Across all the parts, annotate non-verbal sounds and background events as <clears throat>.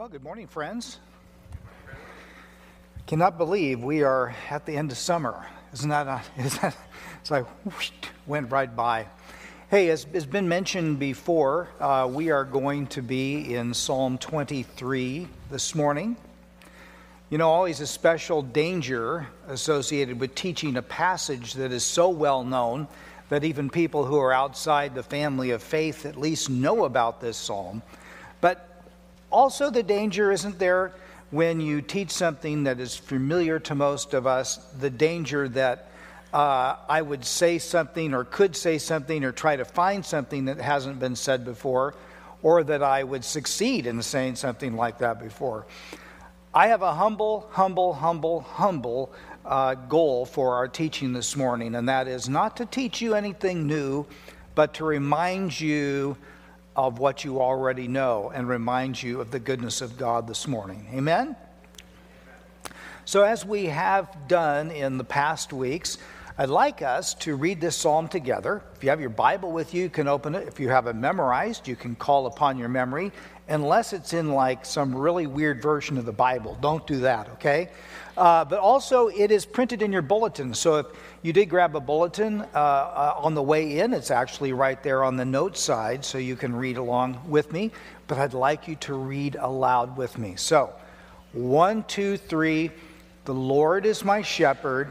Well, good morning, friends. I Cannot believe we are at the end of summer. Isn't that, a, <laughs> is that it's like whoosh, went right by. Hey, as has been mentioned before, uh, we are going to be in Psalm 23 this morning. You know, always a special danger associated with teaching a passage that is so well known that even people who are outside the family of faith at least know about this psalm. But also, the danger isn't there when you teach something that is familiar to most of us, the danger that uh, I would say something or could say something or try to find something that hasn't been said before, or that I would succeed in saying something like that before. I have a humble, humble, humble, humble uh, goal for our teaching this morning, and that is not to teach you anything new, but to remind you of what you already know and remind you of the goodness of God this morning. Amen? So, as we have done in the past weeks, I'd like us to read this psalm together. If you have your Bible with you, you can open it. If you have it memorized, you can call upon your memory, unless it's in like some really weird version of the Bible. Don't do that, okay? Uh, but also, it is printed in your bulletin. So if you did grab a bulletin uh, uh, on the way in, it's actually right there on the note side, so you can read along with me. But I'd like you to read aloud with me. So, one, two, three. The Lord is my shepherd,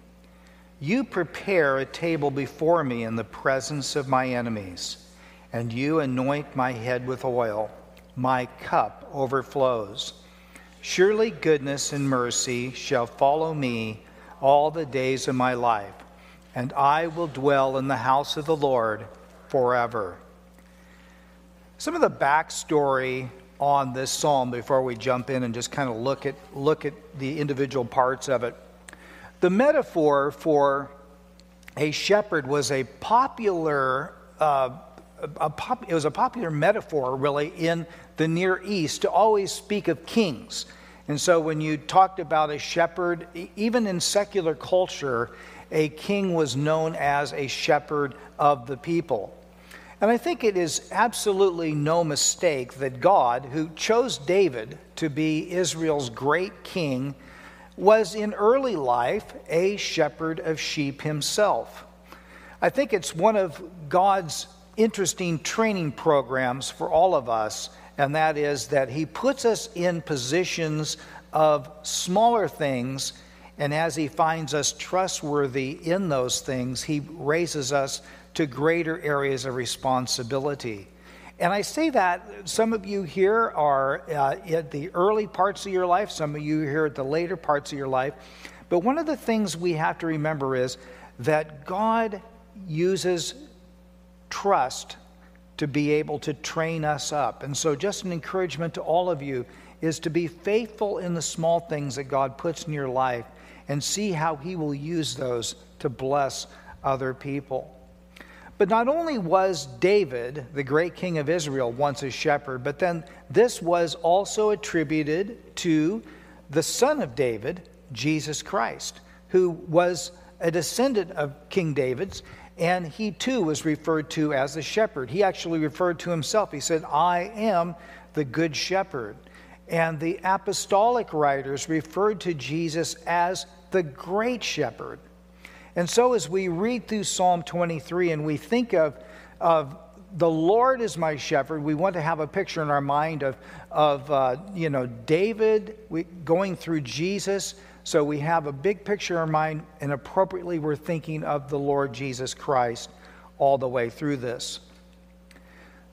You prepare a table before me in the presence of my enemies, and you anoint my head with oil. My cup overflows. Surely goodness and mercy shall follow me all the days of my life, and I will dwell in the house of the Lord forever. Some of the backstory on this psalm before we jump in and just kind of look at, look at the individual parts of it. The metaphor for a shepherd was a popular, uh, a pop, it was a popular metaphor really in the Near East to always speak of kings. And so when you talked about a shepherd, even in secular culture, a king was known as a shepherd of the people. And I think it is absolutely no mistake that God, who chose David to be Israel's great king, was in early life a shepherd of sheep himself. I think it's one of God's interesting training programs for all of us and that is that He puts us in positions of smaller things, and as He finds us trustworthy in those things, He raises us to greater areas of responsibility. And I say that some of you here are uh, at the early parts of your life, some of you here at the later parts of your life. But one of the things we have to remember is that God uses trust to be able to train us up. And so, just an encouragement to all of you is to be faithful in the small things that God puts in your life and see how He will use those to bless other people. But not only was David, the great king of Israel, once a shepherd, but then this was also attributed to the son of David, Jesus Christ, who was a descendant of King David's and he too was referred to as the shepherd. He actually referred to himself. He said, I am the good shepherd. And the apostolic writers referred to Jesus as the great shepherd. And so, as we read through Psalm 23 and we think of, of the Lord is my shepherd, we want to have a picture in our mind of, of uh, you know, David going through Jesus so we have a big picture in our mind, and appropriately we're thinking of the Lord Jesus Christ all the way through this.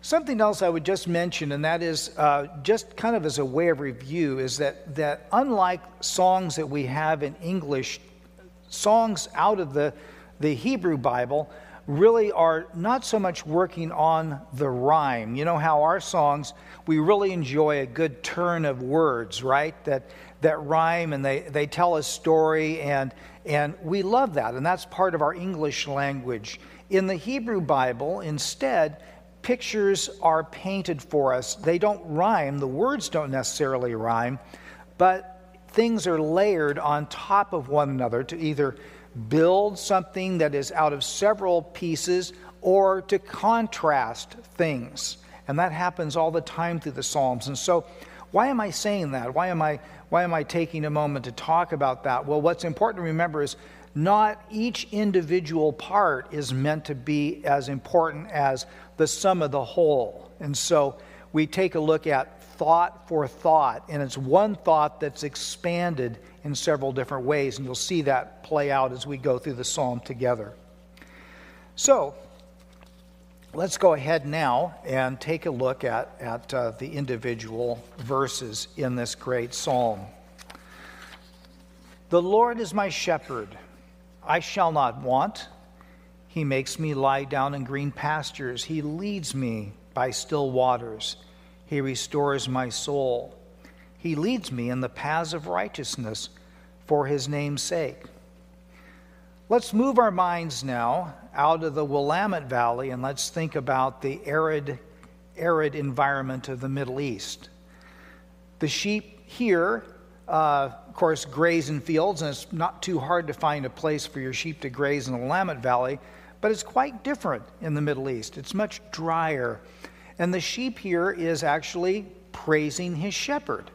Something else I would just mention, and that is uh, just kind of as a way of review, is that, that unlike songs that we have in English, songs out of the, the Hebrew Bible, really are not so much working on the rhyme. You know how our songs, we really enjoy a good turn of words, right? That, that rhyme and they, they tell a story, and, and we love that. And that's part of our English language. In the Hebrew Bible, instead, pictures are painted for us. They don't rhyme, the words don't necessarily rhyme, but things are layered on top of one another to either build something that is out of several pieces or to contrast things. And that happens all the time through the Psalms. And so, why am I saying that? Why am I, why am I taking a moment to talk about that? Well, what's important to remember is not each individual part is meant to be as important as the sum of the whole. And so, we take a look at thought for thought, and it's one thought that's expanded in several different ways, and you'll see that play out as we go through the psalm together. So, let's go ahead now and take a look at, at uh, the individual verses in this great psalm. The Lord is my shepherd, I shall not want. He makes me lie down in green pastures, He leads me by still waters. He restores my soul. He leads me in the paths of righteousness for his name's sake. Let's move our minds now out of the Willamette Valley and let's think about the arid, arid environment of the Middle East. The sheep here, uh, of course, graze in fields, and it's not too hard to find a place for your sheep to graze in the Willamette Valley, but it's quite different in the Middle East. It's much drier. And the sheep here is actually praising his shepherd.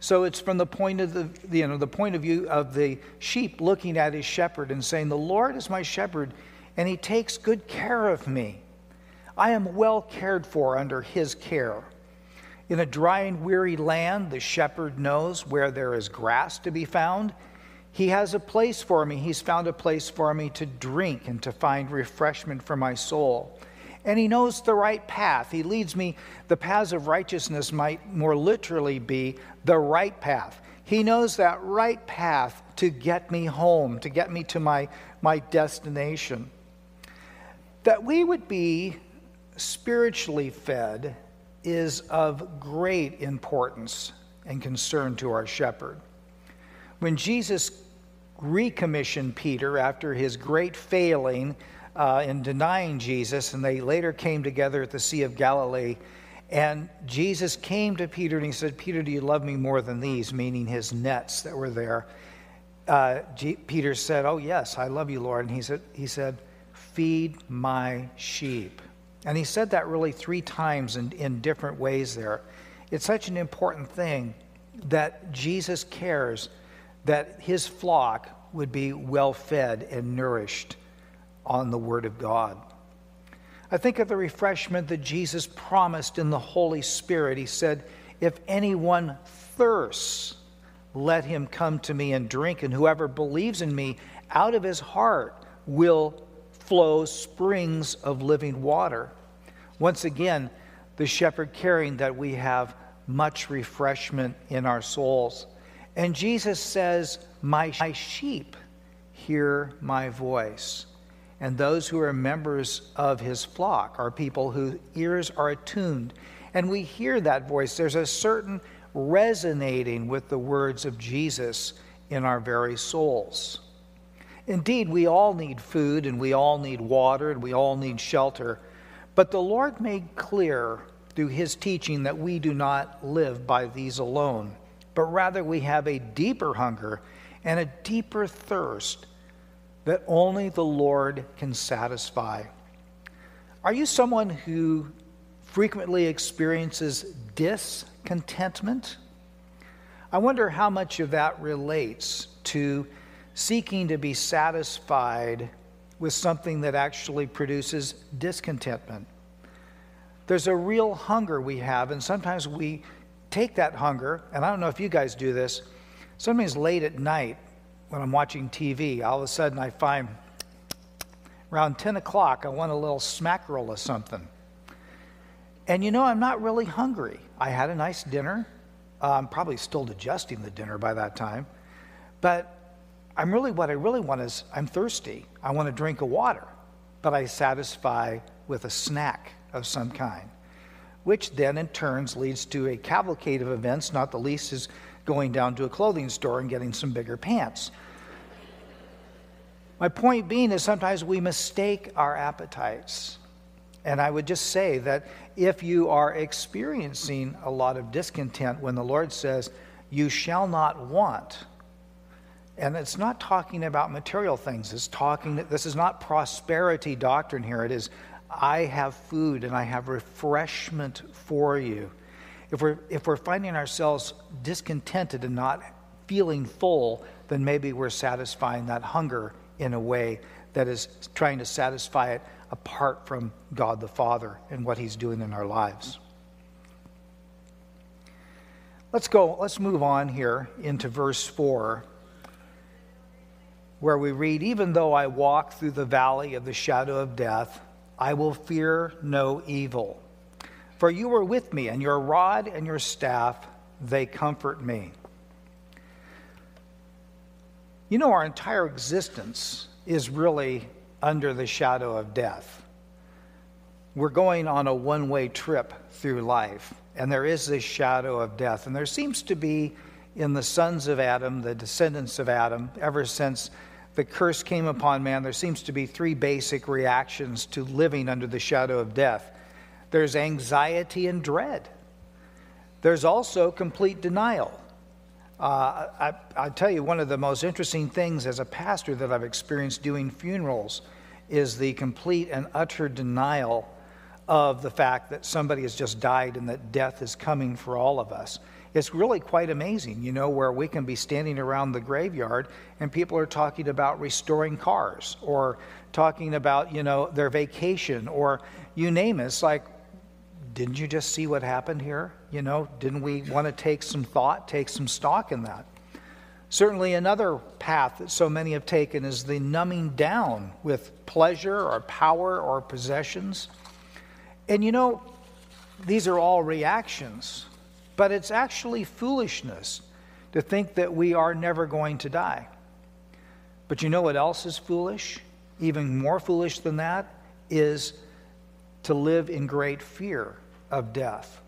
So it's from the point of the you know the point of view of the sheep looking at his shepherd and saying, "The Lord is my shepherd, and he takes good care of me. I am well cared for under his care." In a dry and weary land, the shepherd knows where there is grass to be found. He has a place for me. He's found a place for me to drink and to find refreshment for my soul and he knows the right path. He leads me. The paths of righteousness might more literally be the right path. He knows that right path to get me home, to get me to my, my destination. That we would be spiritually fed is of great importance and concern to our shepherd. When Jesus recommissioned Peter after his great failing uh, in denying Jesus, and they later came together at the Sea of Galilee. And Jesus came to Peter and he said, Peter, do you love me more than these? Meaning his nets that were there. Uh, G- Peter said, Oh, yes, I love you, Lord. And he said, he said, Feed my sheep. And he said that really three times in, in different ways there. It's such an important thing that Jesus cares that his flock would be well fed and nourished on the Word of God. I think of the refreshment that Jesus promised in the Holy Spirit. He said, If anyone thirsts, let him come to me and drink, and whoever believes in me, out of his heart will flow springs of living water. Once again, the shepherd caring that we have much refreshment in our souls. And Jesus says, My sheep hear my voice and those who are members of his flock are people whose ears are attuned. And we hear that voice. There's a certain resonating with the words of Jesus in our very souls. Indeed, we all need food and we all need water and we all need shelter. But the Lord made clear through his teaching that we do not live by these alone, but rather we have a deeper hunger and a deeper thirst that only the Lord can satisfy. Are you someone who frequently experiences discontentment? I wonder how much of that relates to seeking to be satisfied with something that actually produces discontentment. There's a real hunger we have, and sometimes we take that hunger, and I don't know if you guys do this, sometimes late at night, when I'm watching TV, all of a sudden I find around 10 o'clock, I want a little smackerel or something. And you know, I'm not really hungry. I had a nice dinner. Uh, I'm probably still digesting the dinner by that time. But I'm really, what I really want is I'm thirsty. I want a drink of water. but I satisfy with a snack of some kind, which then in turns leads to a cavalcade of events, not the least is going down to a clothing store and getting some bigger pants. My point being is sometimes we mistake our appetites. And I would just say that if you are experiencing a lot of discontent when the Lord says, You shall not want, and it's not talking about material things, it's talking, this is not prosperity doctrine here. It is, I have food and I have refreshment for you. If we're, if we're finding ourselves discontented and not feeling full, then maybe we're satisfying that hunger in a way that is trying to satisfy it apart from God the Father and what He's doing in our lives. Let's go, let's move on here into verse 4, where we read, Even though I walk through the valley of the shadow of death, I will fear no evil. For you are with me, and your rod and your staff, they comfort me. You know, our entire existence is really under the shadow of death. We're going on a one way trip through life, and there is this shadow of death. And there seems to be in the sons of Adam, the descendants of Adam, ever since the curse came upon man, there seems to be three basic reactions to living under the shadow of death there's anxiety and dread. There's also complete denial. Uh, I, I tell you, one of the most interesting things as a pastor that I've experienced doing funerals is the complete and utter denial of the fact that somebody has just died and that death is coming for all of us. It's really quite amazing, you know, where we can be standing around the graveyard and people are talking about restoring cars or talking about, you know, their vacation or you name it. It's like, didn't you just see what happened here? You know, didn't we want to take some thought, take some stock in that? Certainly, another path that so many have taken is the numbing down with pleasure or power or possessions. And you know, these are all reactions, but it's actually foolishness to think that we are never going to die. But you know what else is foolish? Even more foolish than that is to live in great fear of death.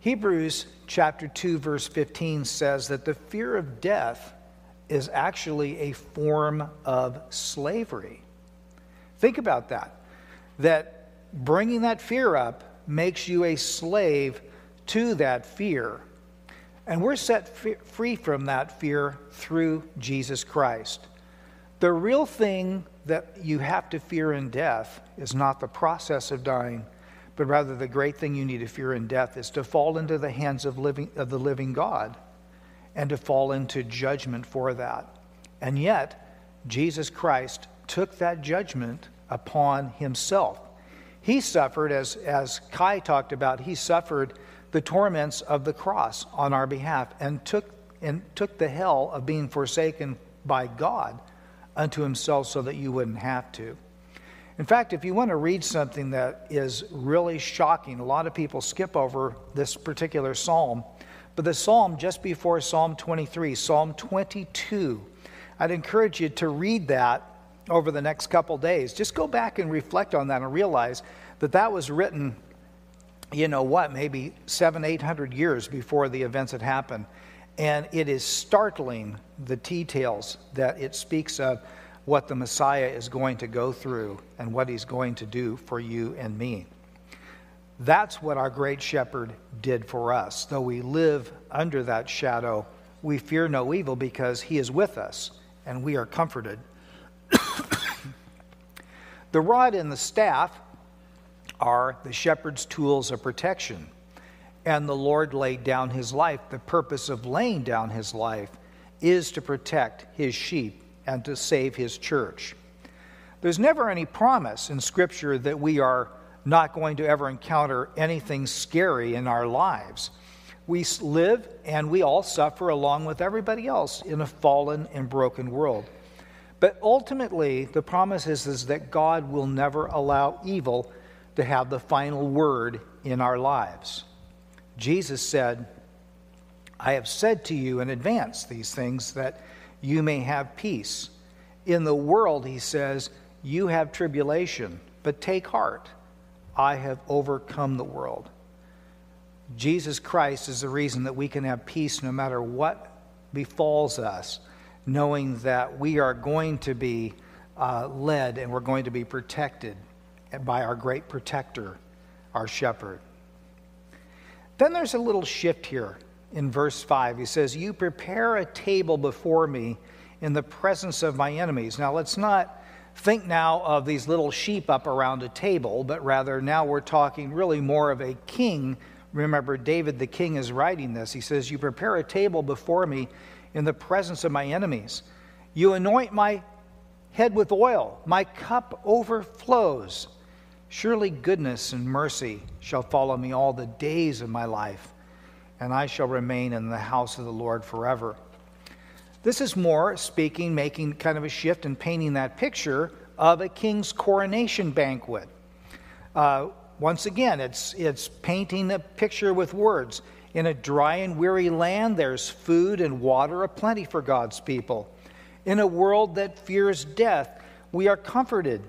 Hebrews chapter 2 verse 15 says that the fear of death is actually a form of slavery. Think about that. That bringing that fear up makes you a slave to that fear. And we're set free from that fear through Jesus Christ. The real thing that you have to fear in death is not the process of dying, but rather the great thing you need to fear in death is to fall into the hands of, living, of the living God and to fall into judgment for that. And yet, Jesus Christ took that judgment upon himself. He suffered, as, as Kai talked about, he suffered the torments of the cross on our behalf and took, and took the hell of being forsaken by God unto himself so that you wouldn't have to. In fact, if you want to read something that is really shocking, a lot of people skip over this particular psalm. But the psalm just before Psalm 23, Psalm 22, I'd encourage you to read that over the next couple days. Just go back and reflect on that and realize that that was written, you know what, maybe seven, eight hundred years before the events had happened. And it is startling the details that it speaks of what the Messiah is going to go through and what he's going to do for you and me. That's what our great shepherd did for us. Though we live under that shadow, we fear no evil because he is with us and we are comforted. <coughs> the rod and the staff are the shepherd's tools of protection. And the Lord laid down his life. The purpose of laying down his life is to protect his sheep and to save his church. There's never any promise in Scripture that we are not going to ever encounter anything scary in our lives. We live and we all suffer along with everybody else in a fallen and broken world. But ultimately, the promise is, is that God will never allow evil to have the final word in our lives. Jesus said, I have said to you in advance these things that you may have peace. In the world, he says, you have tribulation, but take heart. I have overcome the world. Jesus Christ is the reason that we can have peace no matter what befalls us, knowing that we are going to be uh, led and we're going to be protected by our great protector, our shepherd. Then there's a little shift here in verse 5. He says, You prepare a table before me in the presence of my enemies. Now, let's not think now of these little sheep up around a table, but rather now we're talking really more of a king. Remember, David the king is writing this. He says, You prepare a table before me in the presence of my enemies. You anoint my head with oil, my cup overflows. Surely goodness and mercy shall follow me all the days of my life, and I shall remain in the house of the Lord forever. This is more speaking, making kind of a shift and painting that picture of a king's coronation banquet. Uh, once again, it's, it's painting a picture with words. In a dry and weary land, there's food and water aplenty for God's people. In a world that fears death, we are comforted.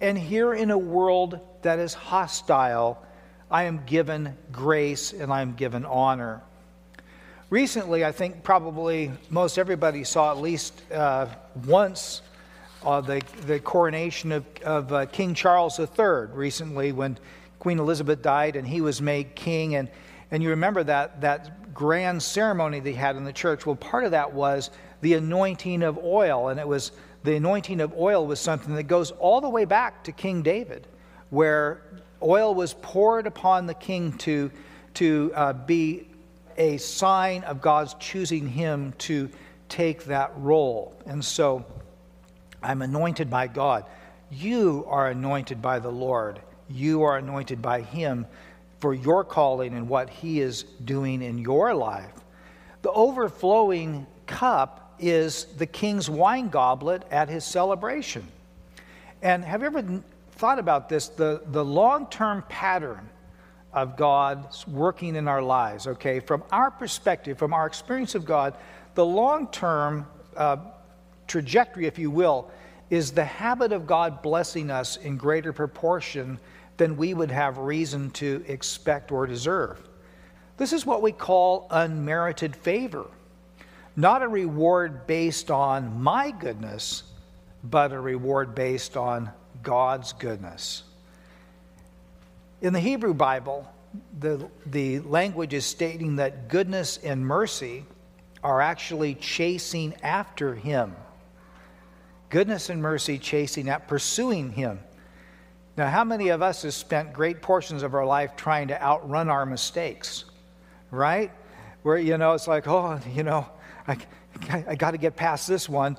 And here in a world that is hostile, I am given grace and I am given honor. Recently, I think probably most everybody saw at least uh, once uh, the, the coronation of, of uh, King Charles III recently when Queen Elizabeth died and he was made king. And, and you remember that, that grand ceremony they had in the church. Well, part of that was the anointing of oil. And it was the anointing of oil was something that goes all the way back to King David, where oil was poured upon the king to, to uh, be a sign of God's choosing him to take that role. And so I'm anointed by God. You are anointed by the Lord. You are anointed by him for your calling and what he is doing in your life. The overflowing cup is the king's wine goblet at his celebration. And have you ever thought about this? The, the long term pattern of God's working in our lives, okay? From our perspective, from our experience of God, the long term uh, trajectory, if you will, is the habit of God blessing us in greater proportion than we would have reason to expect or deserve. This is what we call unmerited favor. Not a reward based on my goodness, but a reward based on God's goodness. In the Hebrew Bible, the, the language is stating that goodness and mercy are actually chasing after him. Goodness and mercy chasing at pursuing him. Now, how many of us have spent great portions of our life trying to outrun our mistakes? Right? Where, you know, it's like, oh, you know, I, I got to get past this one.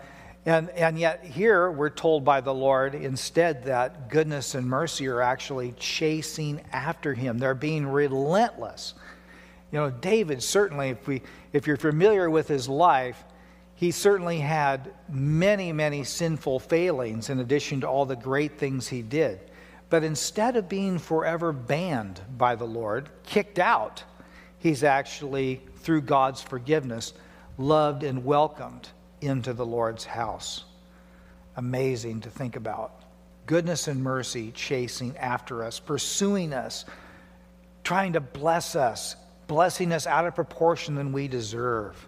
And, and yet, here we're told by the Lord instead that goodness and mercy are actually chasing after him. They're being relentless. You know, David certainly, if, we, if you're familiar with his life, he certainly had many, many sinful failings in addition to all the great things he did. But instead of being forever banned by the Lord, kicked out, he's actually, through God's forgiveness, loved and welcomed into the Lord's house. Amazing to think about. Goodness and mercy chasing after us, pursuing us, trying to bless us, blessing us out of proportion than we deserve.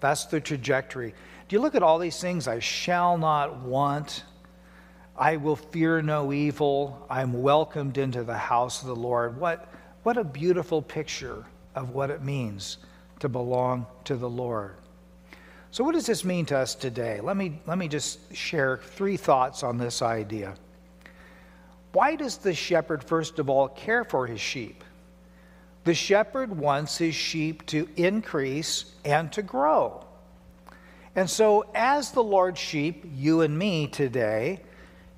That's the trajectory. Do you look at all these things? I shall not want. I will fear no evil. I'm welcomed into the house of the Lord. What, what a beautiful picture of what it means to belong to the Lord. So, what does this mean to us today? Let me, let me just share three thoughts on this idea. Why does the shepherd, first of all, care for his sheep? The shepherd wants his sheep to increase and to grow. And so, as the Lord's sheep, you and me today,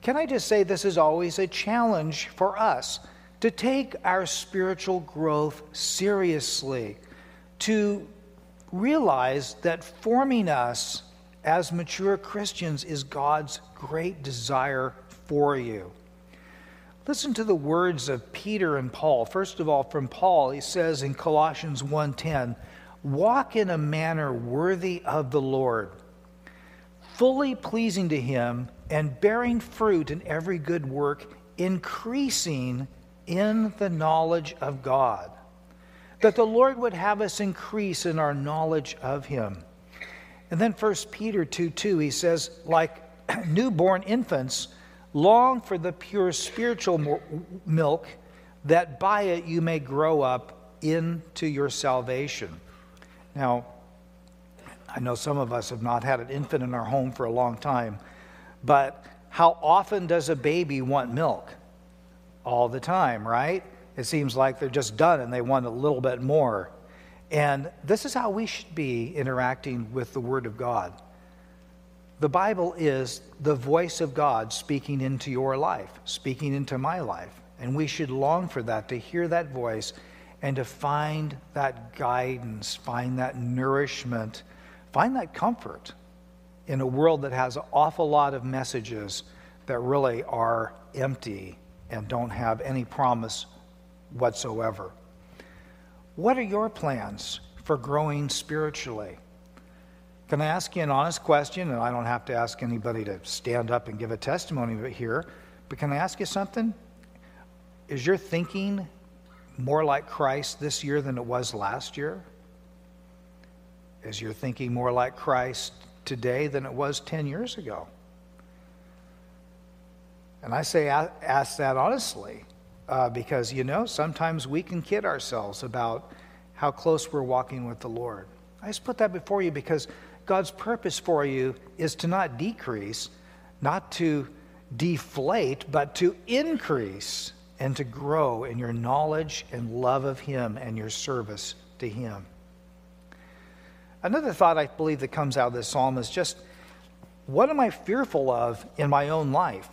can I just say this is always a challenge for us to take our spiritual growth seriously, to realize that forming us as mature Christians is God's great desire for you. Listen to the words of Peter and Paul. First of all, from Paul, he says in Colossians 1:10, "Walk in a manner worthy of the Lord, fully pleasing to Him and bearing fruit in every good work, increasing in the knowledge of God. That the Lord would have us increase in our knowledge of Him. And then 1 Peter 2 2, he says, like <clears throat> newborn infants, long for the pure spiritual milk, that by it you may grow up into your salvation. Now, I know some of us have not had an infant in our home for a long time, but how often does a baby want milk? All the time, right? It seems like they're just done and they want a little bit more. And this is how we should be interacting with the Word of God. The Bible is the voice of God speaking into your life, speaking into my life. And we should long for that, to hear that voice and to find that guidance, find that nourishment, find that comfort in a world that has an awful lot of messages that really are empty and don't have any promise whatsoever. What are your plans for growing spiritually? Can I ask you an honest question? And I don't have to ask anybody to stand up and give a testimony here, but can I ask you something? Is your thinking more like Christ this year than it was last year? Is your thinking more like Christ today than it was 10 years ago? And I say, ask that honestly uh, because, you know, sometimes we can kid ourselves about how close we're walking with the Lord. I just put that before you because God's purpose for you is to not decrease, not to deflate, but to increase and to grow in your knowledge and love of Him and your service to Him. Another thought I believe that comes out of this psalm is just what am I fearful of in my own life?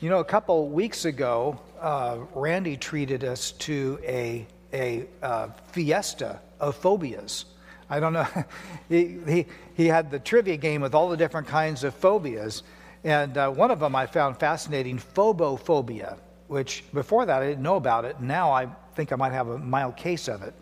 You know, a couple weeks ago, uh, Randy treated us to a, a uh, fiesta of phobias. I don't know. <laughs> he, he, he had the trivia game with all the different kinds of phobias. And uh, one of them I found fascinating phobophobia, which before that I didn't know about it. Now I think I might have a mild case of it.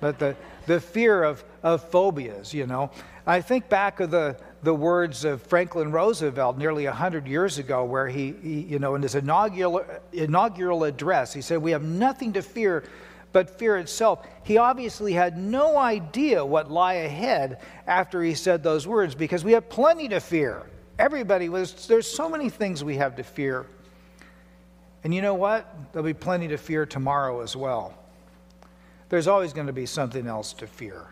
But the, the fear of, of phobias, you know. I think back of the, the words of Franklin Roosevelt nearly 100 years ago, where he, he, you know, in his inaugural, inaugural address, he said, We have nothing to fear but fear itself. He obviously had no idea what lay ahead after he said those words because we have plenty to fear. Everybody was, there's so many things we have to fear. And you know what? There'll be plenty to fear tomorrow as well. There's always going to be something else to fear.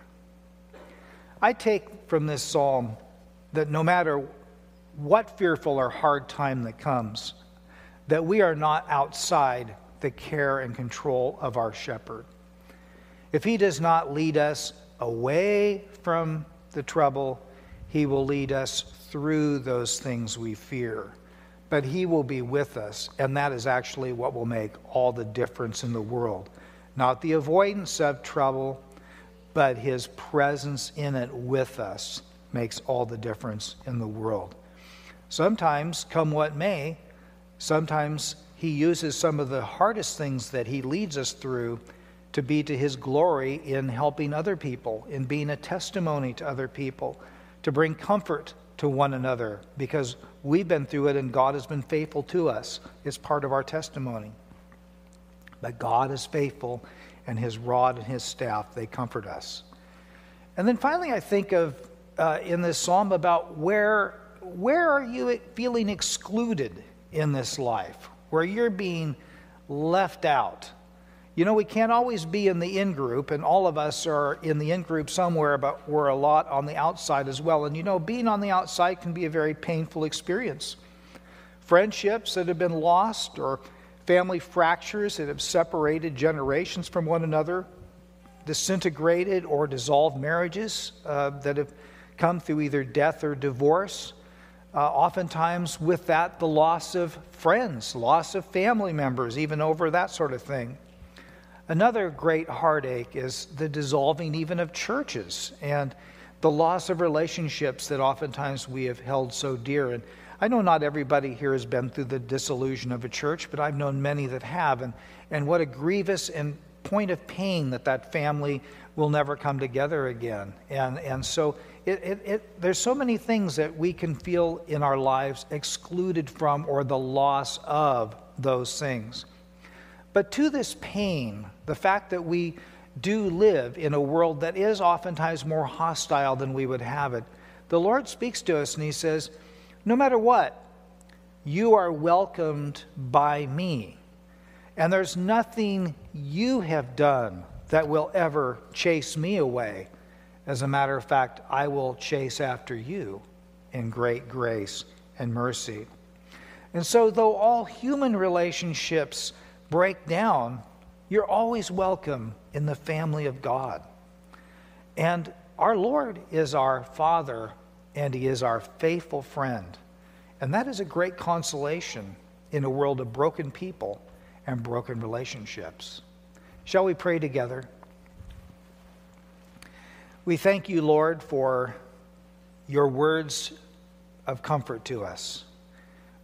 I take from this psalm that no matter what fearful or hard time that comes, that we are not outside the care and control of our shepherd. If he does not lead us away from the trouble, he will lead us through those things we fear. But he will be with us, and that is actually what will make all the difference in the world. Not the avoidance of trouble, but his presence in it with us makes all the difference in the world. Sometimes, come what may, sometimes he uses some of the hardest things that he leads us through to be to his glory in helping other people, in being a testimony to other people, to bring comfort to one another, because we've been through it and God has been faithful to us. It's part of our testimony. But God is faithful, and his rod and his staff, they comfort us. And then finally, I think of uh, in this psalm about where, where are you feeling excluded in this life, where you're being left out. You know, we can't always be in the in group, and all of us are in the in group somewhere, but we're a lot on the outside as well. And you know, being on the outside can be a very painful experience. Friendships that have been lost, or family fractures that have separated generations from one another, disintegrated or dissolved marriages uh, that have come through either death or divorce. Uh, oftentimes, with that, the loss of friends, loss of family members, even over that sort of thing. Another great heartache is the dissolving even of churches and the loss of relationships that oftentimes we have held so dear. And I know not everybody here has been through the dissolution of a church, but I've known many that have. And, and what a grievous and point of pain that that family will never come together again. And, and so it, it, it, there's so many things that we can feel in our lives excluded from or the loss of those things. But to this pain, the fact that we do live in a world that is oftentimes more hostile than we would have it, the Lord speaks to us and He says, No matter what, you are welcomed by me. And there's nothing you have done that will ever chase me away. As a matter of fact, I will chase after you in great grace and mercy. And so, though all human relationships break down, you're always welcome in the family of God. And our Lord is our Father, and He is our faithful friend. And that is a great consolation in a world of broken people and broken relationships. Shall we pray together? We thank you, Lord, for your words of comfort to us.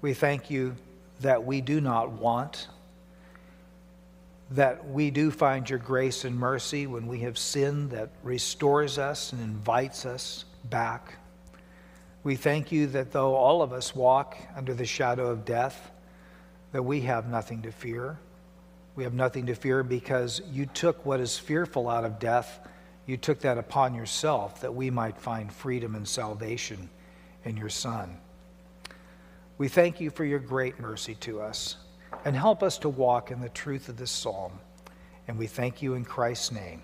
We thank you that we do not want, that we do find your grace and mercy when we have sinned that restores us and invites us back. We thank you that though all of us walk under the shadow of death, that we have nothing to fear. We have nothing to fear because you took what is fearful out of death, you took that upon yourself that we might find freedom and salvation in your Son. We thank you for your great mercy to us and help us to walk in the truth of this psalm. And we thank you in Christ's name.